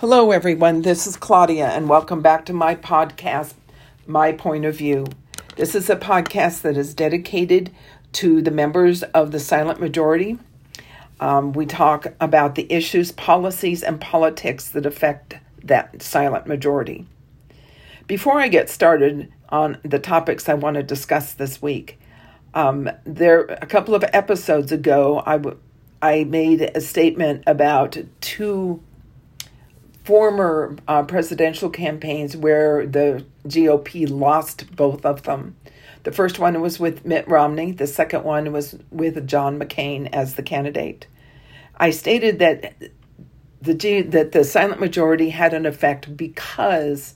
Hello, everyone. This is Claudia, and welcome back to my podcast, My Point of View. This is a podcast that is dedicated to the members of the silent majority. Um, we talk about the issues, policies, and politics that affect that silent majority. Before I get started on the topics I want to discuss this week, um, there a couple of episodes ago, I, w- I made a statement about two former uh, presidential campaigns where the GOP lost both of them. The first one was with Mitt Romney, the second one was with John McCain as the candidate. I stated that the that the silent majority had an effect because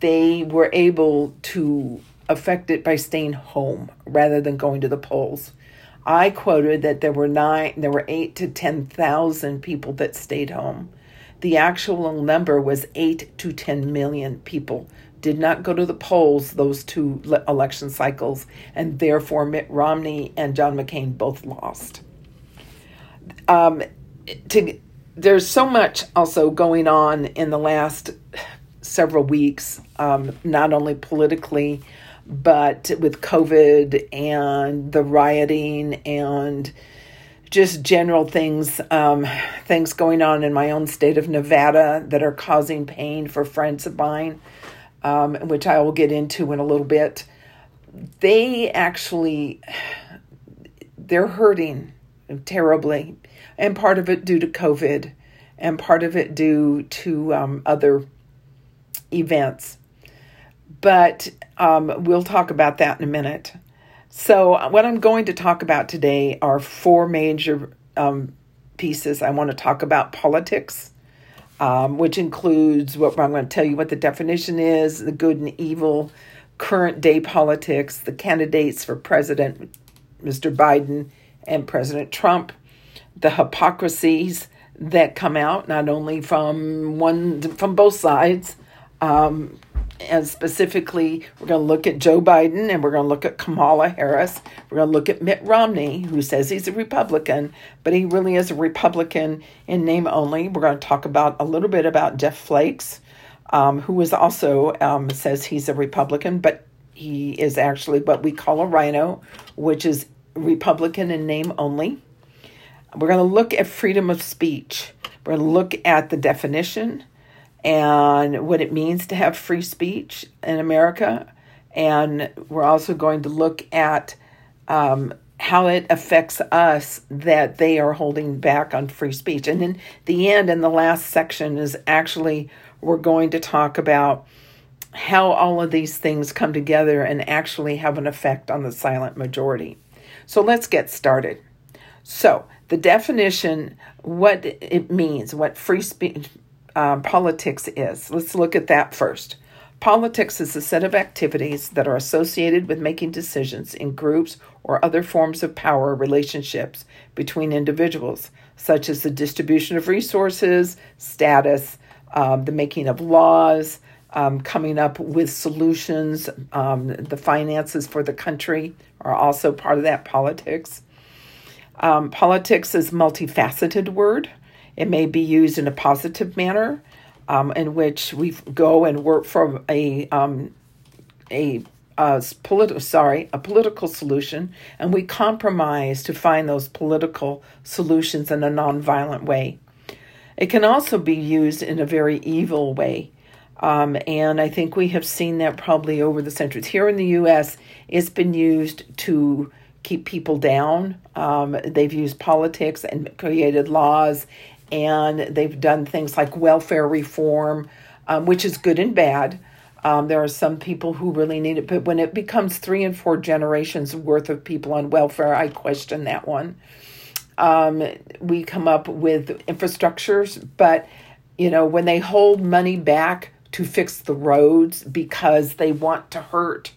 they were able to affect it by staying home rather than going to the polls. I quoted that there were nine, there were eight to ten thousand people that stayed home the actual number was 8 to 10 million people did not go to the polls those two election cycles, and therefore Mitt Romney and John McCain both lost. Um, to, there's so much also going on in the last several weeks, um, not only politically, but with COVID and the rioting and just general things, um, things going on in my own state of Nevada that are causing pain for friends of mine, um, which I will get into in a little bit. They actually, they're hurting terribly, and part of it due to COVID, and part of it due to um, other events. But um, we'll talk about that in a minute. So, what I'm going to talk about today are four major um, pieces. I want to talk about politics, um, which includes what I'm going to tell you what the definition is, the good and evil, current day politics, the candidates for president, Mr. Biden and President Trump, the hypocrisies that come out not only from one from both sides, um, and specifically, we're going to look at Joe Biden and we're going to look at Kamala Harris. We're going to look at Mitt Romney, who says he's a Republican, but he really is a Republican in name only. We're going to talk about a little bit about Jeff Flakes, um, who is also um, says he's a Republican, but he is actually what we call a RINO, which is Republican in name only. We're going to look at freedom of speech. We're going to look at the definition and what it means to have free speech in America. And we're also going to look at um, how it affects us that they are holding back on free speech. And in the end, in the last section, is actually we're going to talk about how all of these things come together and actually have an effect on the silent majority. So let's get started. So, the definition, what it means, what free speech um, politics is. Let's look at that first. Politics is a set of activities that are associated with making decisions in groups or other forms of power relationships between individuals, such as the distribution of resources, status, um, the making of laws, um, coming up with solutions. Um, the finances for the country are also part of that politics. Um, politics is multifaceted word. It may be used in a positive manner, um, in which we go and work for a um, a uh, politi- sorry a political solution, and we compromise to find those political solutions in a nonviolent way. It can also be used in a very evil way. Um, and I think we have seen that probably over the centuries. Here in the U.S., it's been used to keep people down. Um, they've used politics and created laws and they've done things like welfare reform, um, which is good and bad. Um, there are some people who really need it, but when it becomes three and four generations worth of people on welfare, I question that one. Um, we come up with infrastructures, but you know when they hold money back to fix the roads because they want to hurt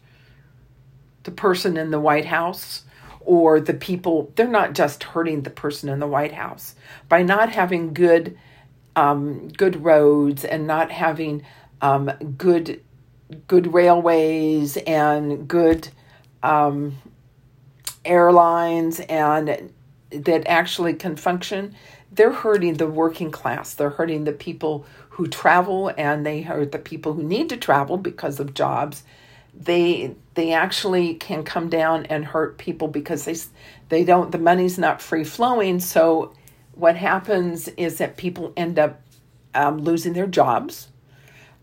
the person in the White House or the people, they're not just hurting the person in the White House by not having good, um, good roads and not having um, good, good railways and good um, airlines and that actually can function. they're hurting the working class. They're hurting the people who travel and they hurt the people who need to travel because of jobs. They they actually can come down and hurt people because they they don't the money's not free flowing. So what happens is that people end up um, losing their jobs.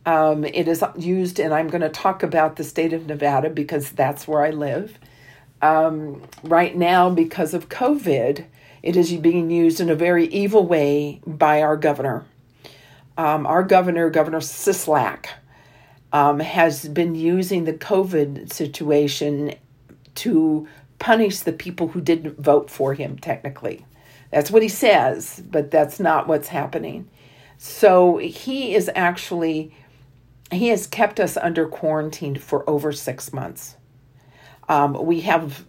Um, it is used, and I'm going to talk about the state of Nevada because that's where I live. Um, right now, because of COVID, it is being used in a very evil way by our governor. Um, our governor, Governor Sisolak, um, has been using the COVID situation to punish the people who didn't vote for him, technically. That's what he says, but that's not what's happening. So he is actually, he has kept us under quarantine for over six months. Um, we have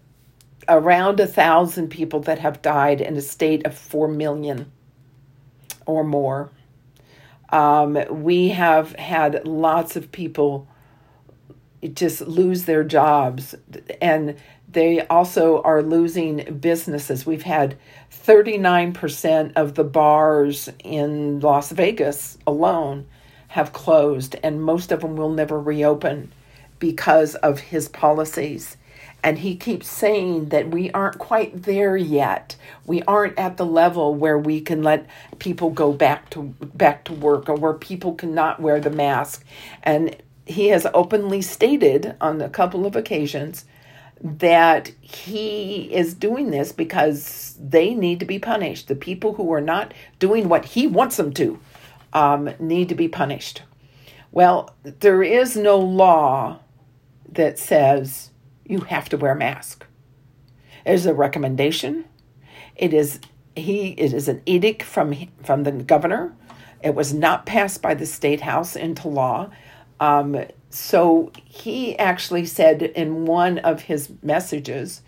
around a thousand people that have died in a state of four million or more. Um, we have had lots of people just lose their jobs, and they also are losing businesses. We've had 39% of the bars in Las Vegas alone have closed, and most of them will never reopen because of his policies. And he keeps saying that we aren't quite there yet. We aren't at the level where we can let people go back to back to work or where people cannot wear the mask. And he has openly stated on a couple of occasions that he is doing this because they need to be punished. The people who are not doing what he wants them to um, need to be punished. Well, there is no law that says you have to wear a mask. It is a recommendation. It is he it is an edict from from the governor. It was not passed by the state house into law. Um, so he actually said in one of his messages,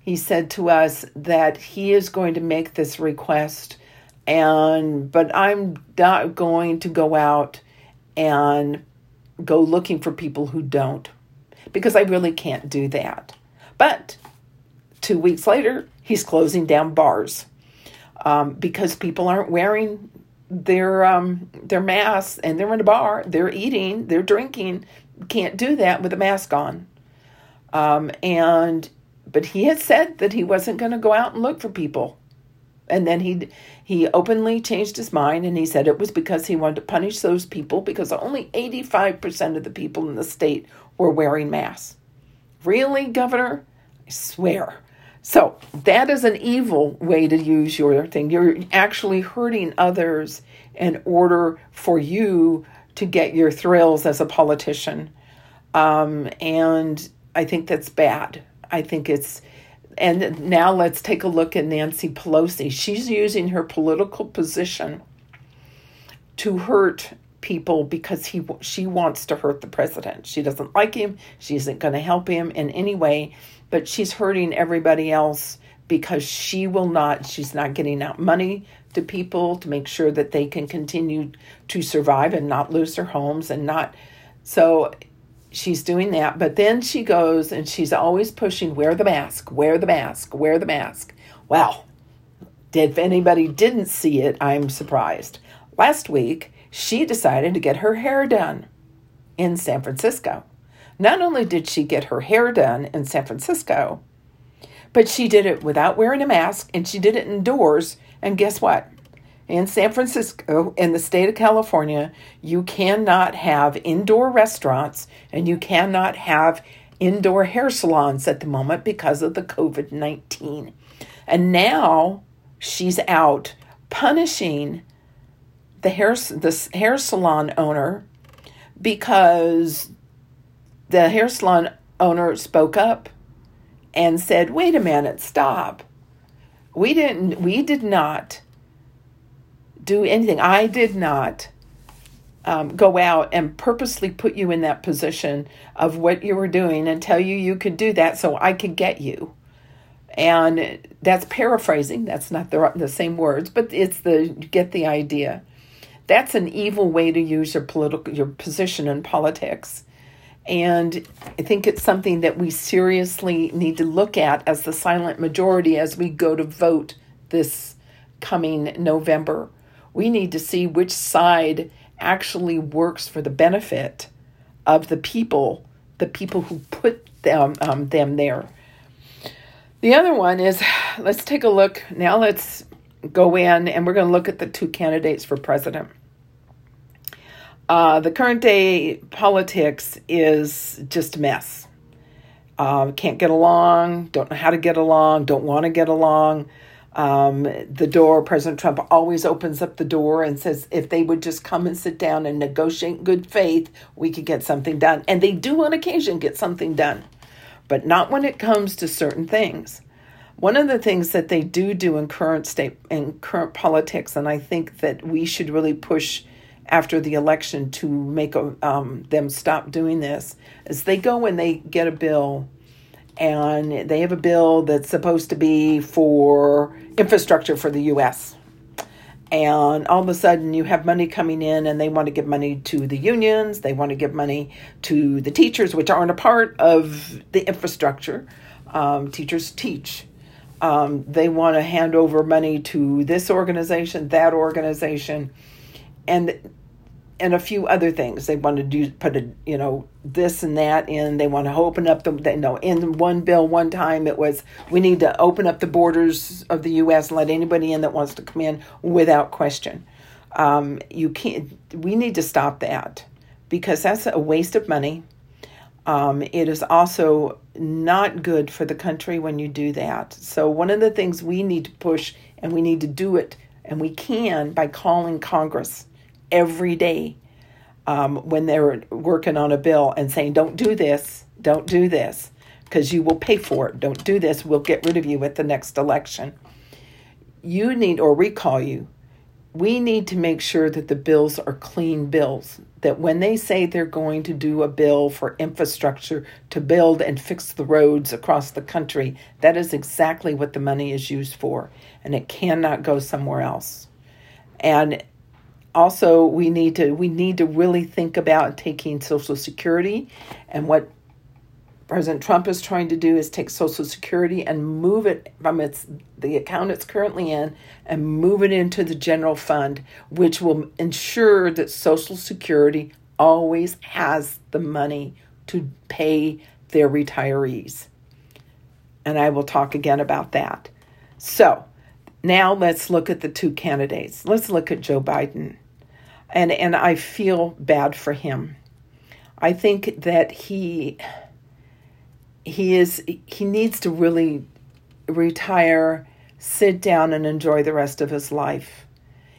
he said to us that he is going to make this request and but I'm not going to go out and go looking for people who don't because I really can't do that. But two weeks later, he's closing down bars um, because people aren't wearing their um, their masks and they're in a bar, they're eating, they're drinking. Can't do that with a mask on. Um, and but he had said that he wasn't going to go out and look for people. And then he he openly changed his mind and he said it was because he wanted to punish those people because only 85% of the people in the state were wearing masks. Really, Governor? I swear. So that is an evil way to use your thing. You're actually hurting others in order for you to get your thrills as a politician. Um, and I think that's bad. I think it's, and now let's take a look at Nancy Pelosi. She's using her political position to hurt people because he she wants to hurt the president. She doesn't like him. She isn't going to help him in any way, but she's hurting everybody else because she will not she's not getting out money to people to make sure that they can continue to survive and not lose their homes and not so she's doing that but then she goes and she's always pushing wear the mask wear the mask wear the mask well if anybody didn't see it i'm surprised last week she decided to get her hair done in San Francisco. Not only did she get her hair done in San Francisco, but she did it without wearing a mask and she did it indoors. And guess what? In San Francisco, in the state of California, you cannot have indoor restaurants and you cannot have indoor hair salons at the moment because of the COVID 19. And now she's out punishing the hair the hair salon owner because the hair salon owner spoke up and said, "Wait a minute, stop. We didn't we did not do anything. I did not um, go out and purposely put you in that position of what you were doing and tell you you could do that so I could get you." And that's paraphrasing. That's not the the same words, but it's the get the idea. That's an evil way to use your political your position in politics. And I think it's something that we seriously need to look at as the silent majority as we go to vote this coming November. We need to see which side actually works for the benefit of the people, the people who put them um, them there. The other one is let's take a look. Now let's go in and we're going to look at the two candidates for president. Uh, the current day politics is just a mess. Uh, can't get along, don't know how to get along, don't want to get along. Um, the door, President Trump always opens up the door and says if they would just come and sit down and negotiate in good faith, we could get something done. And they do on occasion get something done, but not when it comes to certain things. One of the things that they do do in current state in current politics, and I think that we should really push after the election to make a, um, them stop doing this, is they go and they get a bill and they have a bill that's supposed to be for infrastructure for the US. And all of a sudden, you have money coming in, and they want to give money to the unions. They want to give money to the teachers, which aren't a part of the infrastructure. Um, teachers teach. Um, they want to hand over money to this organization, that organization, and and a few other things. They want to do put a you know this and that in. They want to open up the they know in one bill one time it was we need to open up the borders of the U.S. and let anybody in that wants to come in without question. Um, you can't. We need to stop that because that's a waste of money. Um, it is also not good for the country when you do that. So one of the things we need to push and we need to do it and we can by calling Congress every day um, when they're working on a bill and saying, don't do this, don't do this, because you will pay for it. Don't do this, we'll get rid of you at the next election. You need, or recall you, we need to make sure that the bills are clean bills. That when they say they're going to do a bill for infrastructure to build and fix the roads across the country, that is exactly what the money is used for, and it cannot go somewhere else. And also we need to we need to really think about taking social security and what President Trump is trying to do is take Social Security and move it from its the account it's currently in and move it into the general fund, which will ensure that Social Security always has the money to pay their retirees. And I will talk again about that. So now let's look at the two candidates. Let's look at Joe Biden and and I feel bad for him. I think that he he is he needs to really retire, sit down and enjoy the rest of his life.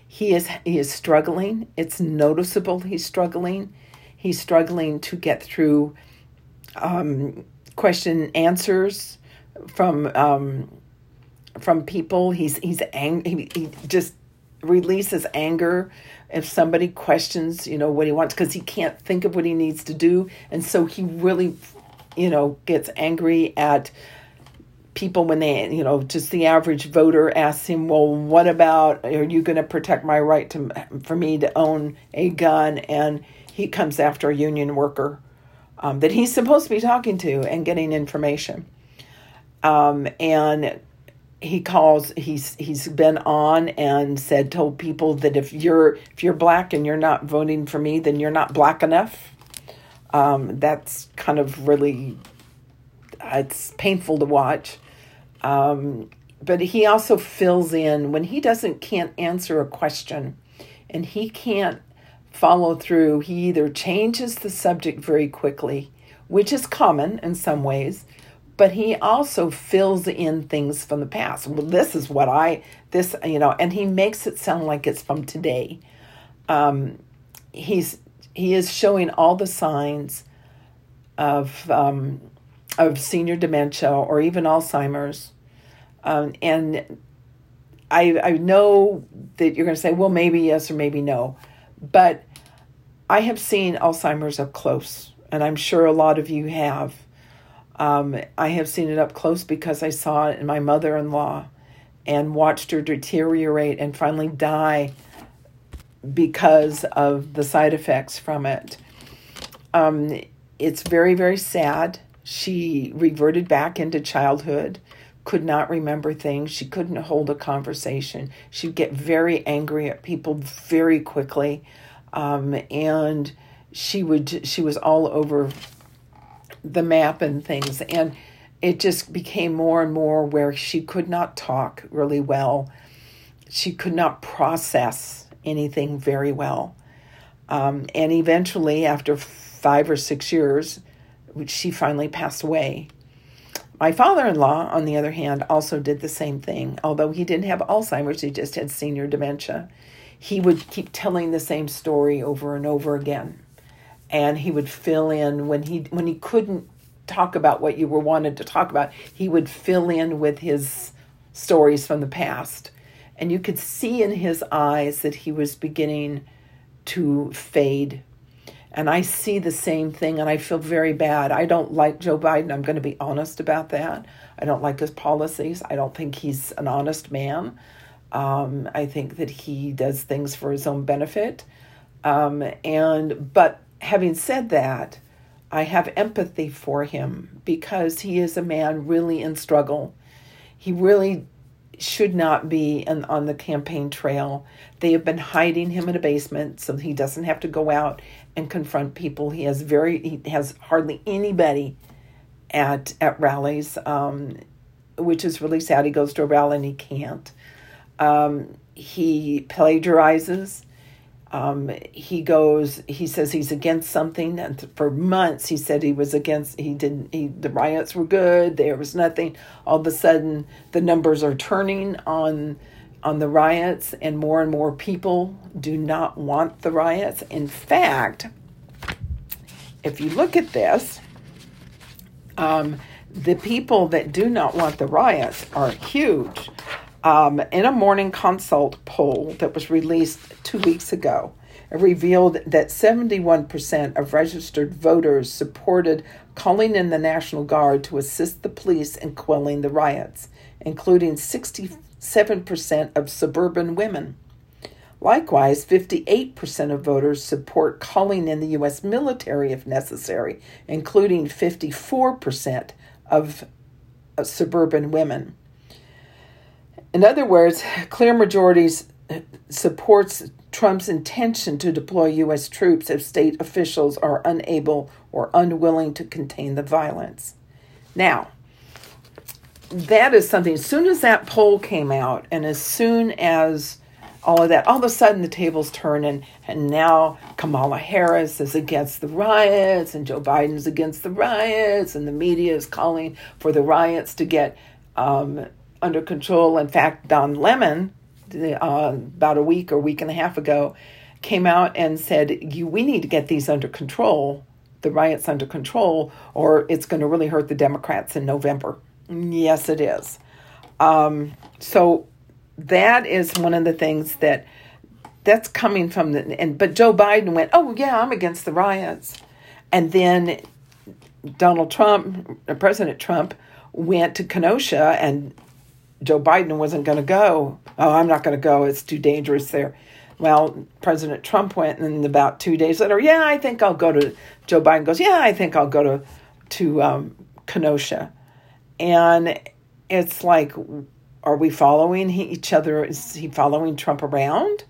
He is he is struggling. It's noticeable he's struggling. He's struggling to get through um, question answers from um, from people. He's he's angry. He, he just releases anger if somebody questions, you know, what he wants because he can't think of what he needs to do, and so he really, you know, gets angry at people when they, you know, just the average voter asks him, "Well, what about are you going to protect my right to for me to own a gun?" and he comes after a union worker um, that he's supposed to be talking to and getting information. Um, and he calls he's he's been on and said told people that if you're if you're black and you're not voting for me then you're not black enough um, that's kind of really it's painful to watch um, but he also fills in when he doesn't can't answer a question and he can't follow through he either changes the subject very quickly which is common in some ways but he also fills in things from the past. Well, this is what I this you know, and he makes it sound like it's from today. Um, he's he is showing all the signs of um, of senior dementia or even Alzheimer's, um, and I I know that you're going to say, well, maybe yes or maybe no, but I have seen Alzheimer's up close, and I'm sure a lot of you have. Um, I have seen it up close because I saw it in my mother in law and watched her deteriorate and finally die because of the side effects from it. Um, it's very, very sad. She reverted back into childhood. could not remember things. She couldn't hold a conversation. She'd get very angry at people very quickly. Um, and she would she was all over the map and things and it just became more and more where she could not talk really well she could not process anything very well. Um, and eventually after five or six years she finally passed away. My father-in-law on the other hand also did the same thing. Although he didn't have alzheimer's he just had senior dementia he would keep telling the same story over and over again. And he would fill in when he when he couldn't talk about what you were wanted to talk about he would fill in with his stories from the past and you could see in his eyes that he was beginning to fade and I see the same thing and I feel very bad. I don't like Joe Biden. I'm going to be honest about that. I don't like his policies. I don't think he's an honest man. Um, I think that he does things for his own benefit. Um, and but having said that, I have empathy for him because he is a man really in struggle. He really should not be in, on the campaign trail. They have been hiding him in a basement so he doesn't have to go out and confront people. He has very he has hardly anybody at at rallies, um, which is really sad. He goes to a rally and he can't. Um, he plagiarizes. Um, he goes, he says he's against something, and for months he said he was against. He didn't. He, the riots were good. There was nothing. All of a sudden, the numbers are turning on on the riots, and more and more people do not want the riots. In fact, if you look at this, um, the people that do not want the riots are huge. Um, in a Morning Consult poll that was released two weeks ago, it revealed that 71% of registered voters supported calling in the National Guard to assist the police in quelling the riots, including 67% of suburban women. Likewise, 58% of voters support calling in the U.S. military if necessary, including 54% of uh, suburban women. In other words, clear majorities supports Trump's intention to deploy U.S. troops if state officials are unable or unwilling to contain the violence. Now, that is something, as soon as that poll came out, and as soon as all of that, all of a sudden the tables turn, and, and now Kamala Harris is against the riots, and Joe Biden's against the riots, and the media is calling for the riots to get um, under control. In fact, Don Lemon, uh, about a week or week and a half ago, came out and said, "You, we need to get these under control, the riots under control, or it's going to really hurt the Democrats in November." Yes, it is. Um, so that is one of the things that that's coming from the and but Joe Biden went, "Oh yeah, I'm against the riots," and then Donald Trump, President Trump, went to Kenosha and Joe Biden wasn't going to go. Oh, I'm not going to go. It's too dangerous there. Well, President Trump went, and about two days later, yeah, I think I'll go to. Joe Biden goes, yeah, I think I'll go to to um, Kenosha, and it's like, are we following each other? Is he following Trump around?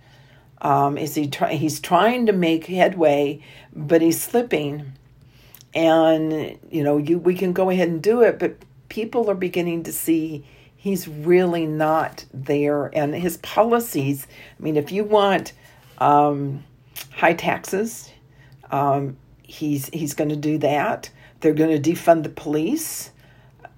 Um, is he try- he's trying to make headway, but he's slipping, and you know, you we can go ahead and do it, but people are beginning to see he's really not there. And his policies, I mean, if you want um, high taxes, um, he's he's going to do that. They're going to defund the police.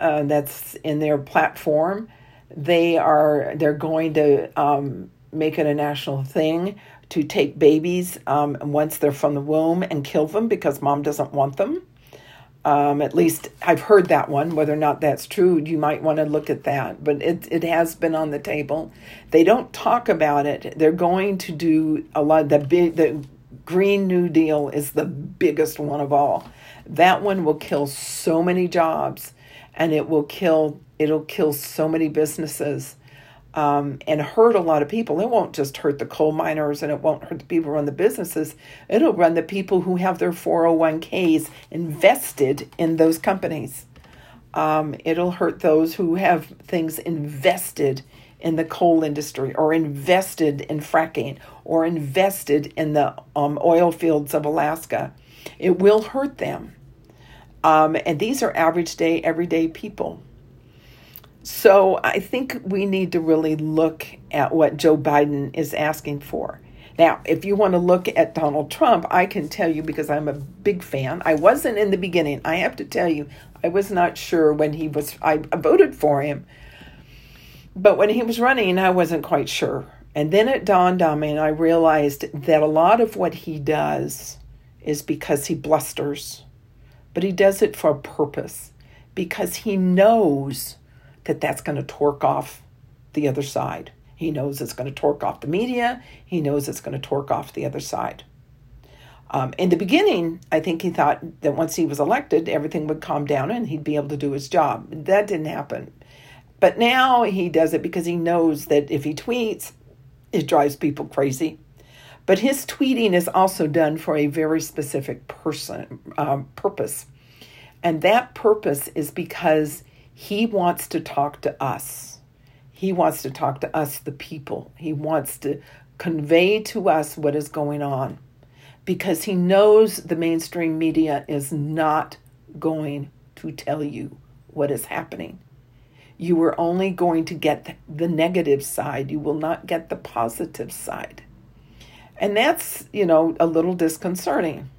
Uh, that's in their platform. They are they're going to um, make it a national thing to take babies um, once they're from the womb and kill them because mom doesn't want them. Um, at least I've heard that one. Whether or not that's true, you might want to look at that. But it it has been on the table. They don't talk about it. They're going to do a lot. The big the Green New Deal is the biggest one of all. That one will kill so many jobs, and it will kill it'll kill so many businesses um, and hurt a lot of people. It won't just hurt the coal miners and it won't hurt the people who run the businesses. It'll run the people who have their 401ks invested in those companies. Um, it'll hurt those who have things invested in the coal industry or invested in fracking or invested in the um, oil fields of Alaska. It will hurt them. Um, and these are average day, everyday people. So I think we need to really look at what Joe Biden is asking for. Now, if you want to look at Donald Trump, I can tell you because I'm a big fan. I wasn't in the beginning. I have to tell you, I was not sure when he was, I voted for him. But when he was running, I wasn't quite sure. And then it dawned on me, and I realized that a lot of what he does is because he blusters, but he does it for a purpose because he knows that that's going to torque off the other side. He knows it's going to torque off the media. He knows it's going to torque off the other side. Um, in the beginning, I think he thought that once he was elected, everything would calm down and he'd be able to do his job. That didn't happen. But now he does it because he knows that if he tweets, it drives people crazy. But his tweeting is also done for a very specific person um, purpose, and that purpose is because he wants to talk to us. He wants to talk to us, the people. He wants to convey to us what is going on because he knows the mainstream media is not going to tell you what is happening. You are only going to get the negative side, you will not get the positive side. And that's, you know, a little disconcerting.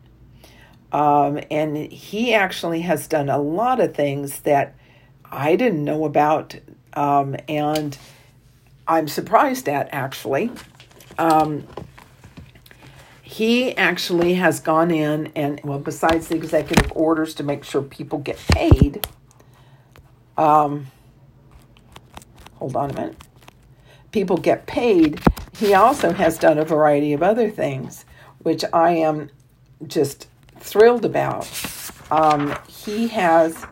Um, and he actually has done a lot of things that I didn't know about um, and I'm surprised at actually. Um, he actually has gone in and, well, besides the executive orders to make sure people get paid, um, hold on a minute, people get paid, he also has done a variety of other things, which I am just thrilled about. Um, he has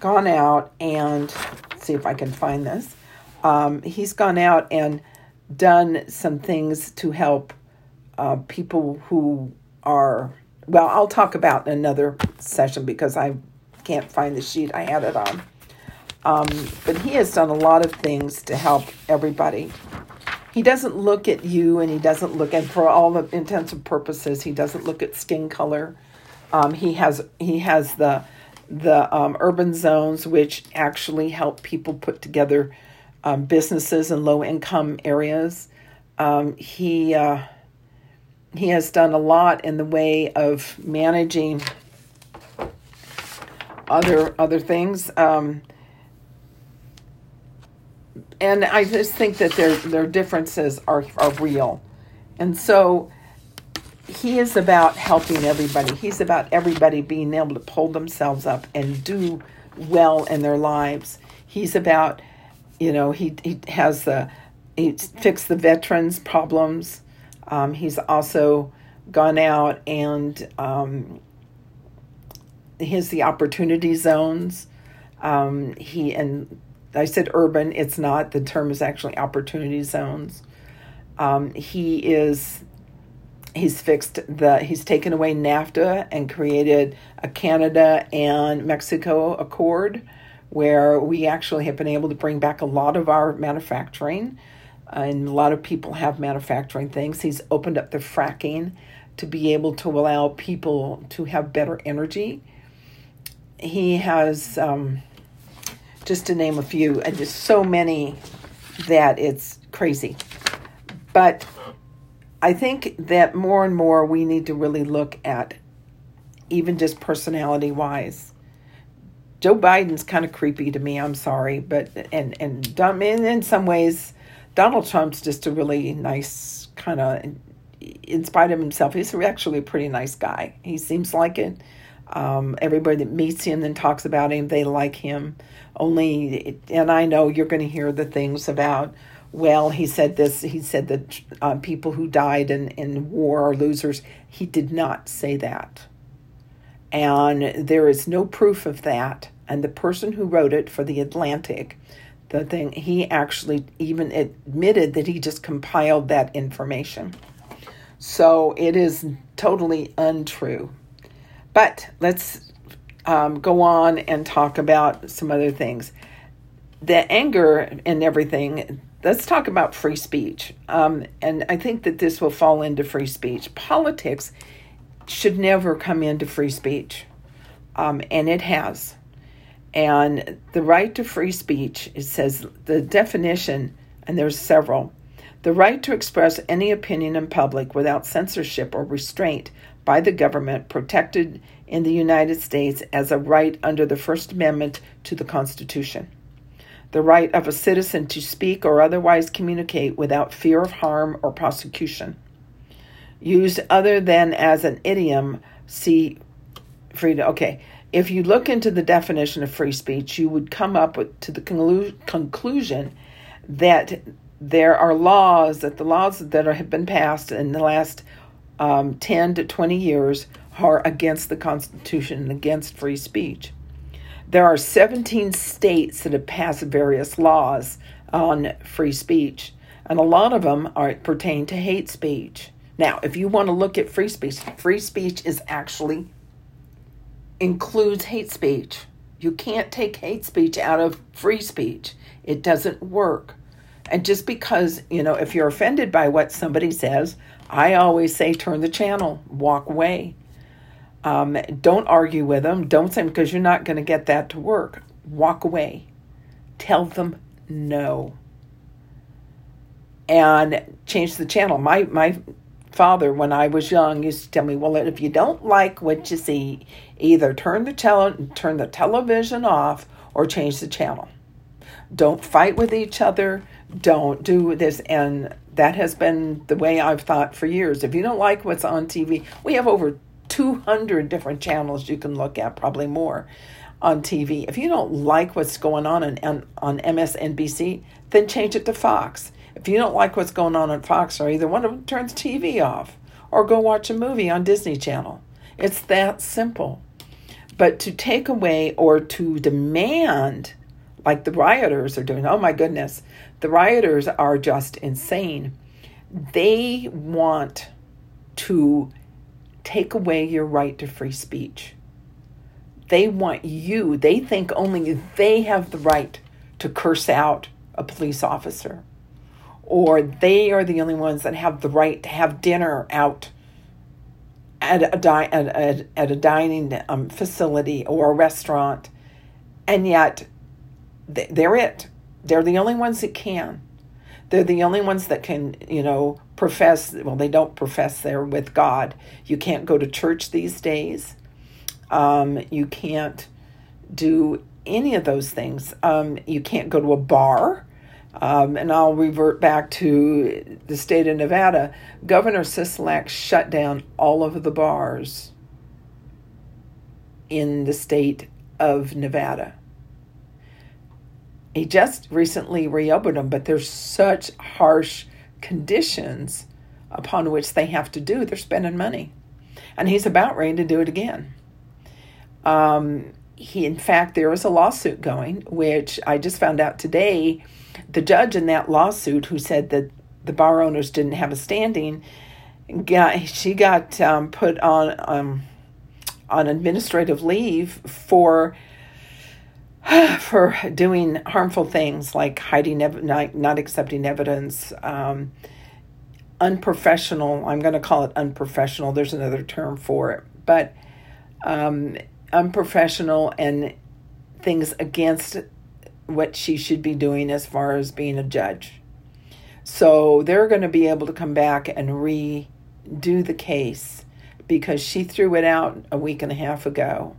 gone out and see if I can find this. Um, he's gone out and done some things to help uh, people who are, well, I'll talk about in another session because I can't find the sheet I had it on. Um, but he has done a lot of things to help everybody. He doesn't look at you and he doesn't look at, for all the intents and purposes, he doesn't look at skin color. Um, he has he has the the um, urban zones, which actually help people put together um, businesses in low income areas. Um, he uh, he has done a lot in the way of managing other other things. Um, and I just think that their their differences are are real, and so he is about helping everybody. He's about everybody being able to pull themselves up and do well in their lives. He's about, you know, he, he has the, he fixed the veterans' problems. Um, he's also gone out and um, has the opportunity zones. Um, he, and I said urban, it's not, the term is actually opportunity zones. Um, he is he's fixed the he's taken away NAFTA and created a Canada and Mexico accord where we actually have been able to bring back a lot of our manufacturing and a lot of people have manufacturing things. He's opened up the fracking to be able to allow people to have better energy. He has um, just to name a few, and just so many that it's crazy. But I think that more and more we need to really look at even just personality wise. Joe Biden's kind of creepy to me. I'm sorry, but and and dumb in, in some ways, Donald Trump's just a really nice kind of. In spite of himself, he's actually a pretty nice guy. He seems like it. Um, everybody that meets him and talks about him, they like him. Only, and I know you're going to hear the things about well, he said this, he said that uh, people who died in, in war are losers. He did not say that. And there is no proof of that. And the person who wrote it for The Atlantic, the thing, he actually even admitted that he just compiled that information. So it is totally untrue. But let's um, go on and talk about some other things. The anger and everything, let's talk about free speech. Um, and I think that this will fall into free speech. Politics should never come into free speech, um, and it has. And the right to free speech, it says the definition, and there's several the right to express any opinion in public without censorship or restraint by the government, protected in the United States as a right under the First Amendment to the Constitution. The right of a citizen to speak or otherwise communicate without fear of harm or prosecution. Used other than as an idiom, see freedom. Okay, if you look into the definition of free speech, you would come up with, to the conclu- conclusion that there are laws that the laws that are, have been passed in the last um, 10 to 20 years are against the Constitution and against free speech. There are 17 states that have passed various laws on free speech, and a lot of them are pertain to hate speech. Now, if you want to look at free speech, free speech is actually includes hate speech. You can't take hate speech out of free speech. It doesn't work. And just because, you know, if you're offended by what somebody says, I always say turn the channel, walk away. Um, don't argue with them. Don't say because you're not going to get that to work. Walk away. Tell them no. And change the channel. My my father, when I was young, used to tell me, "Well, if you don't like what you see, either turn the tele- turn the television off or change the channel. Don't fight with each other don't do this. And that has been the way I've thought for years. If you don't like what's on TV, we have over 200 different channels you can look at, probably more on TV. If you don't like what's going on on, on MSNBC, then change it to Fox. If you don't like what's going on on Fox, or either one of them turns TV off, or go watch a movie on Disney Channel. It's that simple. But to take away or to demand like the rioters are doing. Oh my goodness. The rioters are just insane. They want to take away your right to free speech. They want you, they think only they have the right to curse out a police officer. Or they are the only ones that have the right to have dinner out at a, di- at a, at a dining um, facility or a restaurant. And yet they're it. They're the only ones that can. They're the only ones that can, you know, profess. Well, they don't profess they're with God. You can't go to church these days. Um, you can't do any of those things. Um, you can't go to a bar. Um, and I'll revert back to the state of Nevada. Governor Sisolak shut down all of the bars in the state of Nevada he just recently reopened them, but there's such harsh conditions upon which they have to do. They're spending money. And he's about ready to do it again. Um, he, in fact, there is a lawsuit going, which I just found out today. The judge in that lawsuit, who said that the bar owners didn't have a standing, got she got um, put on um, on administrative leave for for doing harmful things like hiding, ev- not, not accepting evidence, um, unprofessional. I'm going to call it unprofessional. There's another term for it, but um, unprofessional and things against what she should be doing as far as being a judge. So they're going to be able to come back and redo the case because she threw it out a week and a half ago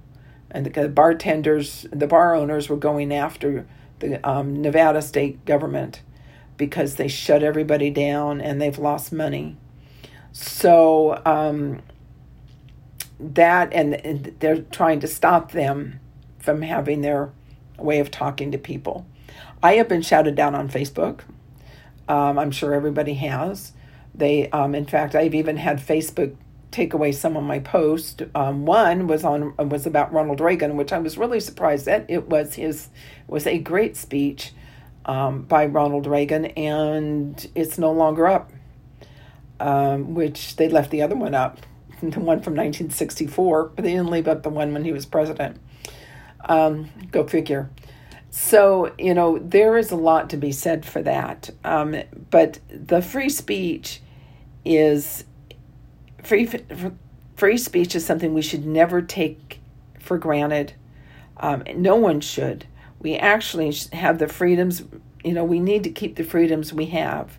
and the bartenders, the bar owners were going after the um, Nevada state government because they shut everybody down and they've lost money. So um, that and, and they're trying to stop them from having their way of talking to people. I have been shouted down on Facebook. Um, I'm sure everybody has. They, um, in fact, I've even had Facebook take away some of my posts. Um, one was on was about Ronald Reagan, which I was really surprised at. It was his was a great speech um, by Ronald Reagan, and it's no longer up. Um, which they left the other one up the one from 1964, but they didn't leave out the one when he was president. Um, go figure. So, you know, there is a lot to be said for that. Um, but the free speech is free, free speech is something we should never take for granted. Um, no one should. We actually have the freedoms, you know, we need to keep the freedoms we have.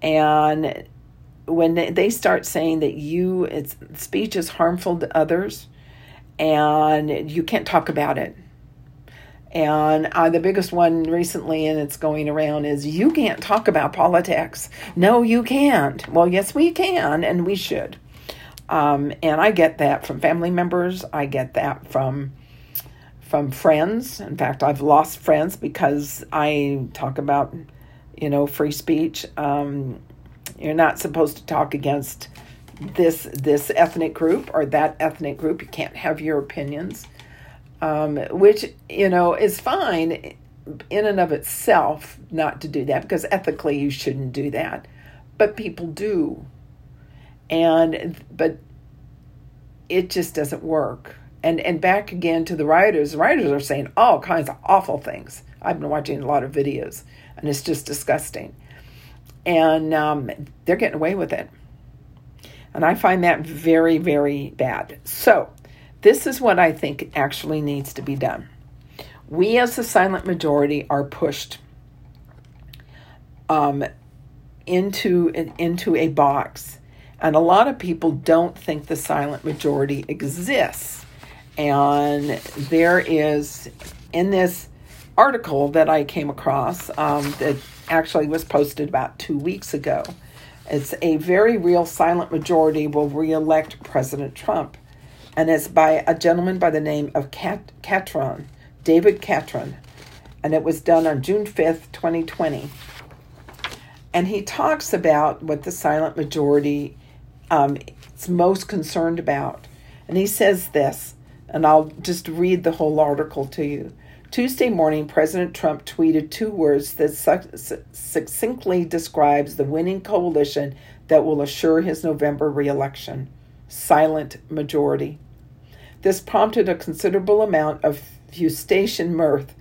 And when they start saying that you it's speech is harmful to others and you can't talk about it and uh, the biggest one recently and it's going around is you can't talk about politics no you can't well yes we can and we should um, and i get that from family members. I get that from from friends. In fact i've lost friends because i talk about you know free speech. Um, you're not supposed to talk against this this ethnic group or that ethnic group. You can't have your opinions, um, which you know is fine in and of itself not to do that because ethically you shouldn't do that, but people do, and but it just doesn't work. And and back again to the rioters. The rioters are saying all kinds of awful things. I've been watching a lot of videos, and it's just disgusting and um, they're getting away with it. And I find that very, very bad. So, this is what I think actually needs to be done. We, as the silent majority, are pushed um, into into a box, and a lot of people don't think the silent majority exists. And there is in this article that I came across um, that actually was posted about two weeks ago. It's a very real silent majority will reelect President Trump. And it's by a gentleman by the name of Cat- Catron, David Catron. And it was done on June 5th, 2020. And he talks about what the silent majority um, is most concerned about. And he says this, and I'll just read the whole article to you. Tuesday morning, President Trump tweeted two words that succinctly describes the winning coalition that will assure his November reelection silent majority. This prompted a considerable amount of fustian mirth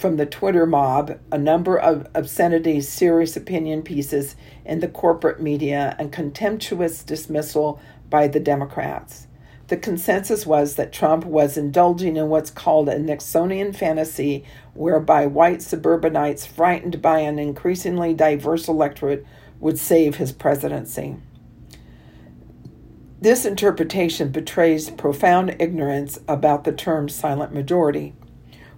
from the Twitter mob, a number of obscenities, serious opinion pieces in the corporate media, and contemptuous dismissal by the Democrats. The consensus was that Trump was indulging in what's called a Nixonian fantasy, whereby white suburbanites frightened by an increasingly diverse electorate would save his presidency. This interpretation betrays profound ignorance about the term silent majority,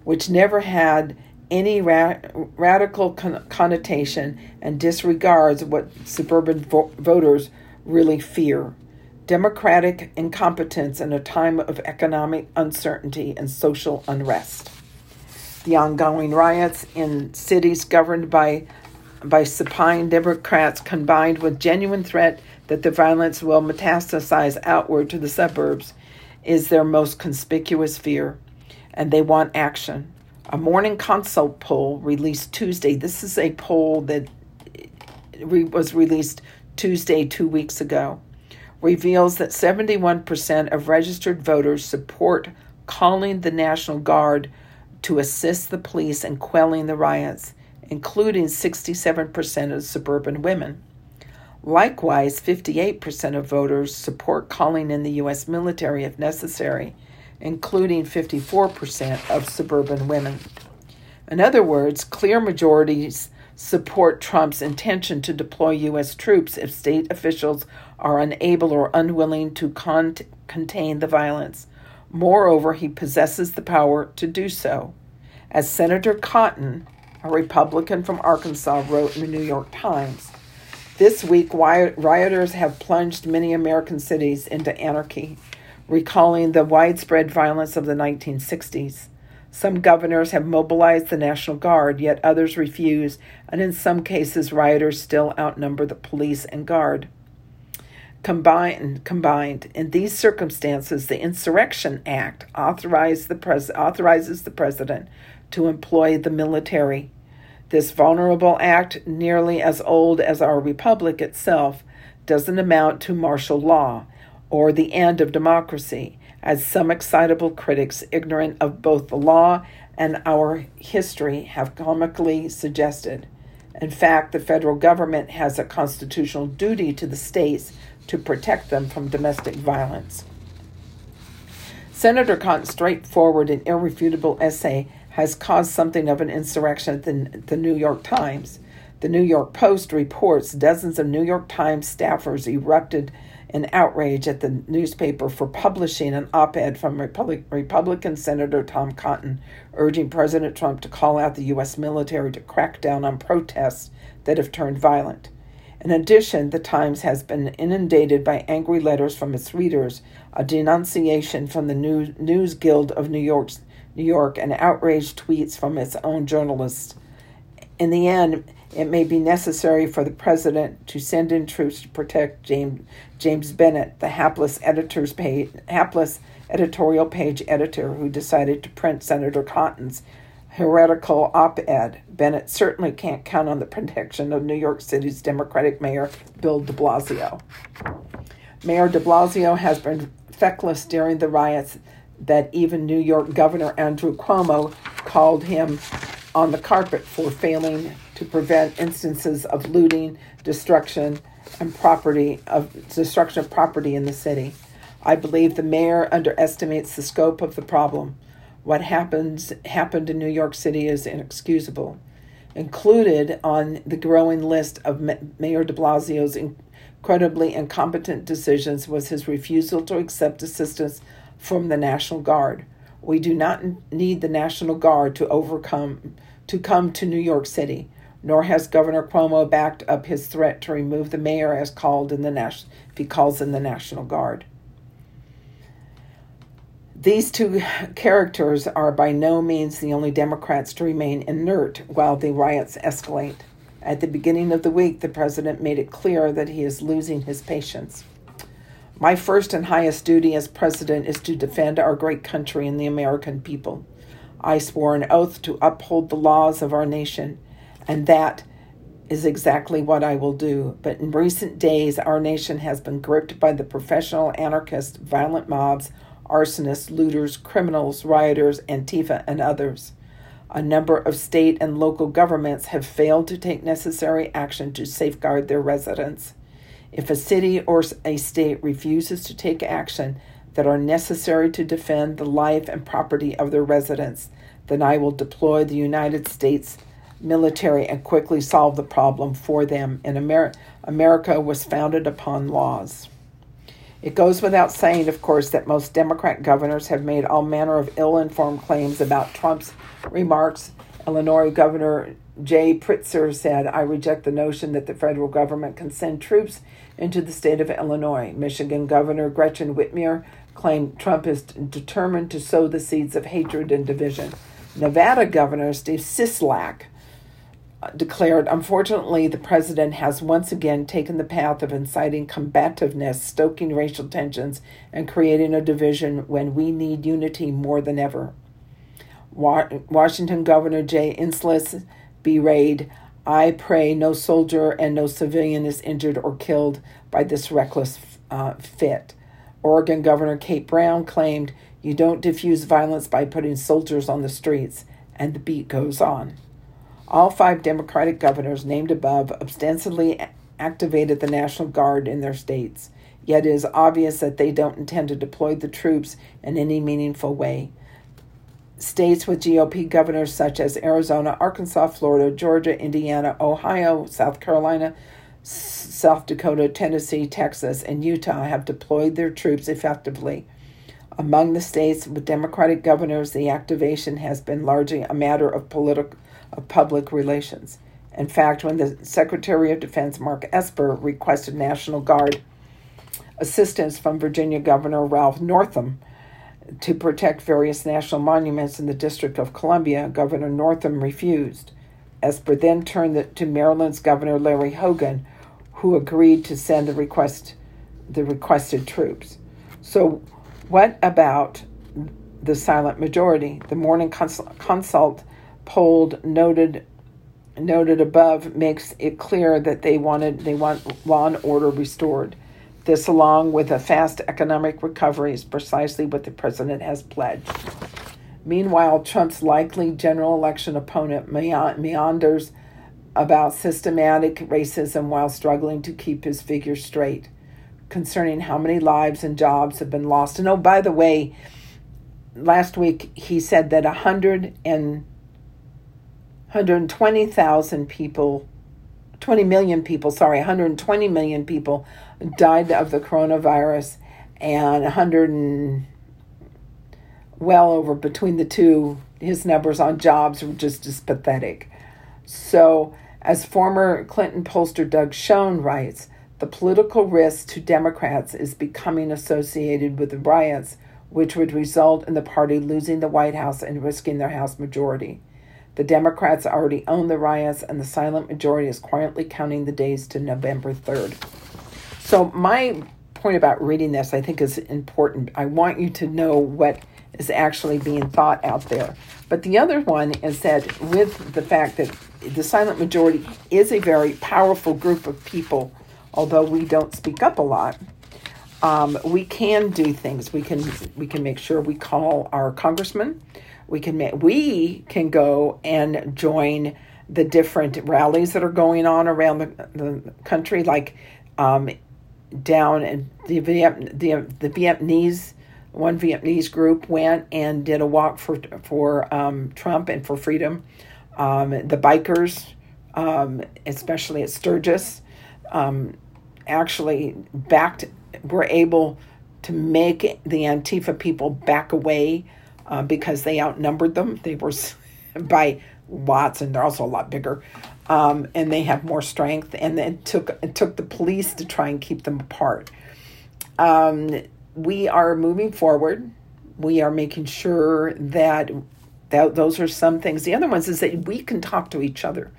which never had any ra- radical con- connotation and disregards what suburban vo- voters really fear democratic incompetence in a time of economic uncertainty and social unrest. The ongoing riots in cities governed by, by supine Democrats combined with genuine threat that the violence will metastasize outward to the suburbs is their most conspicuous fear, and they want action. A Morning Consult poll released Tuesday. This is a poll that was released Tuesday, two weeks ago reveals that 71% of registered voters support calling the National Guard to assist the police in quelling the riots, including 67% of suburban women. Likewise, 58% of voters support calling in the U.S. military if necessary, including 54% of suburban women. In other words, clear majorities support Trump's intention to deploy U.S. troops if state officials are unable or unwilling to con- contain the violence. Moreover, he possesses the power to do so. As Senator Cotton, a Republican from Arkansas, wrote in the New York Times, this week rioters have plunged many American cities into anarchy, recalling the widespread violence of the 1960s. Some governors have mobilized the National Guard, yet others refuse, and in some cases, rioters still outnumber the police and guard. Combined, combined in these circumstances, the Insurrection Act the pres- authorizes the president to employ the military. This vulnerable act, nearly as old as our republic itself, doesn't amount to martial law or the end of democracy, as some excitable critics, ignorant of both the law and our history, have comically suggested. In fact, the federal government has a constitutional duty to the states to protect them from domestic violence. Senator Cotton's straightforward and irrefutable essay has caused something of an insurrection at the, the New York Times. The New York Post reports dozens of New York Times staffers erupted in outrage at the newspaper for publishing an op ed from Republic, Republican Senator Tom Cotton urging President Trump to call out the U.S. military to crack down on protests that have turned violent. In addition, the Times has been inundated by angry letters from its readers, a denunciation from the News Guild of New York's New York, and outraged tweets from its own journalists. In the end, it may be necessary for the president to send in troops to protect James, James Bennet, the hapless editor's page, hapless editorial page editor who decided to print Senator Cotton's heretical op-ed. Bennet certainly can't count on the protection of New York City's Democratic Mayor Bill de Blasio. Mayor de Blasio has been feckless during the riots that even New York Governor Andrew Cuomo called him on the carpet for failing to prevent instances of looting, destruction, and property of destruction of property in the city. I believe the mayor underestimates the scope of the problem. What happens happened in New York City is inexcusable. Included on the growing list of Mayor de Blasio's incredibly incompetent decisions was his refusal to accept assistance from the National Guard. We do not need the National Guard to overcome to come to New York City, nor has Governor Cuomo backed up his threat to remove the mayor as called in the nas- if he calls in the National Guard. These two characters are by no means the only Democrats to remain inert while the riots escalate. At the beginning of the week, the president made it clear that he is losing his patience. My first and highest duty as president is to defend our great country and the American people. I swore an oath to uphold the laws of our nation, and that is exactly what I will do. But in recent days, our nation has been gripped by the professional anarchists, violent mobs, arsonists, looters, criminals, rioters, Antifa, and others. A number of state and local governments have failed to take necessary action to safeguard their residents. If a city or a state refuses to take action that are necessary to defend the life and property of their residents, then I will deploy the United States military and quickly solve the problem for them. And Amer- America was founded upon laws. It goes without saying, of course, that most Democrat governors have made all manner of ill informed claims about Trump's remarks. Illinois Governor Jay Pritzker said, I reject the notion that the federal government can send troops into the state of Illinois. Michigan Governor Gretchen Whitmer claimed Trump is determined to sow the seeds of hatred and division. Nevada Governor Steve Sisolak uh, declared, Unfortunately, the president has once again taken the path of inciting combativeness, stoking racial tensions, and creating a division when we need unity more than ever. Washington Governor Jay Inslee berate I pray no soldier and no civilian is injured or killed by this reckless uh, fit. Oregon Governor Kate Brown claimed, You don't diffuse violence by putting soldiers on the streets. And the beat goes on. All five Democratic governors named above ostensibly activated the National Guard in their states, yet it is obvious that they don't intend to deploy the troops in any meaningful way states with GOP governors such as Arizona, Arkansas, Florida, Georgia, Indiana, Ohio, South Carolina, South Dakota, Tennessee, Texas, and Utah have deployed their troops effectively. Among the states with Democratic governors, the activation has been largely a matter of political of public relations. In fact, when the Secretary of Defense Mark Esper requested National Guard assistance from Virginia Governor Ralph Northam to protect various national monuments in the District of Columbia, Governor Northam refused. Esper then turned to Maryland's Governor Larry Hogan, who agreed to send the request the requested troops. So, what about the silent majority? The Morning Consult polled noted noted above makes it clear that they wanted they want law and order restored. This, along with a fast economic recovery, is precisely what the president has pledged. Meanwhile, Trump's likely general election opponent meanders about systematic racism while struggling to keep his figure straight concerning how many lives and jobs have been lost. And oh, by the way, last week he said that 100 and 120,000 people, 20 million people, sorry, 120 million people died of the coronavirus, and 100 and well over between the two, his numbers on jobs were just as pathetic. So, as former Clinton pollster Doug Schoen writes, the political risk to Democrats is becoming associated with the riots, which would result in the party losing the White House and risking their House majority. The Democrats already own the riots, and the silent majority is quietly counting the days to November 3rd. So, my point about reading this, I think, is important. I want you to know what is actually being thought out there. But the other one is that with the fact that the silent majority is a very powerful group of people, although we don't speak up a lot, um, we can do things. We can we can make sure we call our congressman we can make, we can go and join the different rallies that are going on around the, the country, like um, down in the, Viet, the the Vietnamese one Vietnamese group went and did a walk for for um, Trump and for freedom. Um, the bikers, um, especially at Sturgis, um, actually backed were able to make the Antifa people back away uh, because they outnumbered them. They were by lots, and they're also a lot bigger, um, and they have more strength. And it took it took the police to try and keep them apart. Um, we are moving forward. We are making sure that that those are some things. The other ones is that we can talk to each other.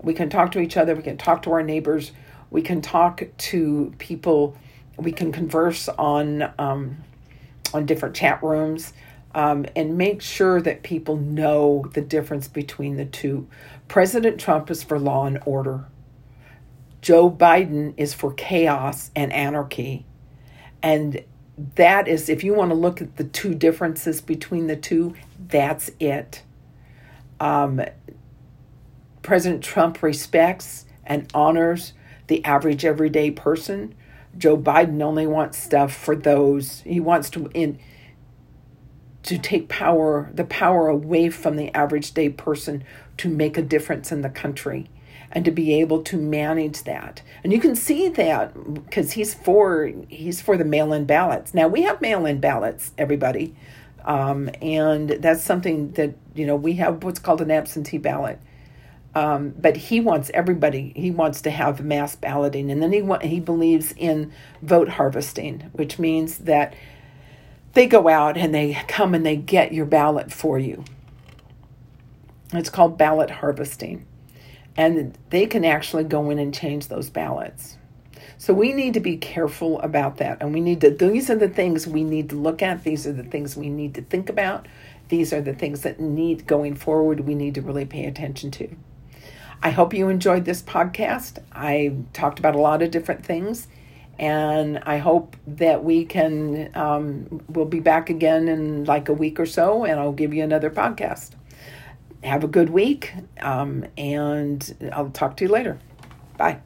We can talk to each other. We can talk to our neighbors. We can talk to people. We can converse on um, on different chat rooms um, and make sure that people know the difference between the two. President Trump is for law and order. Joe Biden is for chaos and anarchy. And that is, if you want to look at the two differences between the two, that's it. Um, President Trump respects and honors the average everyday person. Joe Biden only wants stuff for those. He wants to in to take power, the power away from the average day person to make a difference in the country and to be able to manage that. And you can see that because he's for he's for the mail-in ballots. Now we have mail-in ballots, everybody, um, and that's something that you know we have what's called an absentee ballot. Um, but he wants everybody. He wants to have mass balloting, and then he he believes in vote harvesting, which means that they go out and they come and they get your ballot for you. It's called ballot harvesting. And they can actually go in and change those ballots. So we need to be careful about that. And we need to, these are the things we need to look at. These are the things we need to think about. These are the things that need going forward, we need to really pay attention to. I hope you enjoyed this podcast. I talked about a lot of different things and I hope that we can, um, we'll be back again in like a week or so, and I'll give you another podcast. Have a good week, um, and I'll talk to you later. Bye.